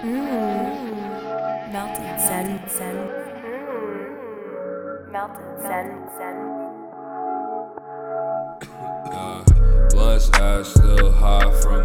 Mmm. Melted Zen Zen. Mmm. Melted Zen Zen. Blunts, eyes still hot from.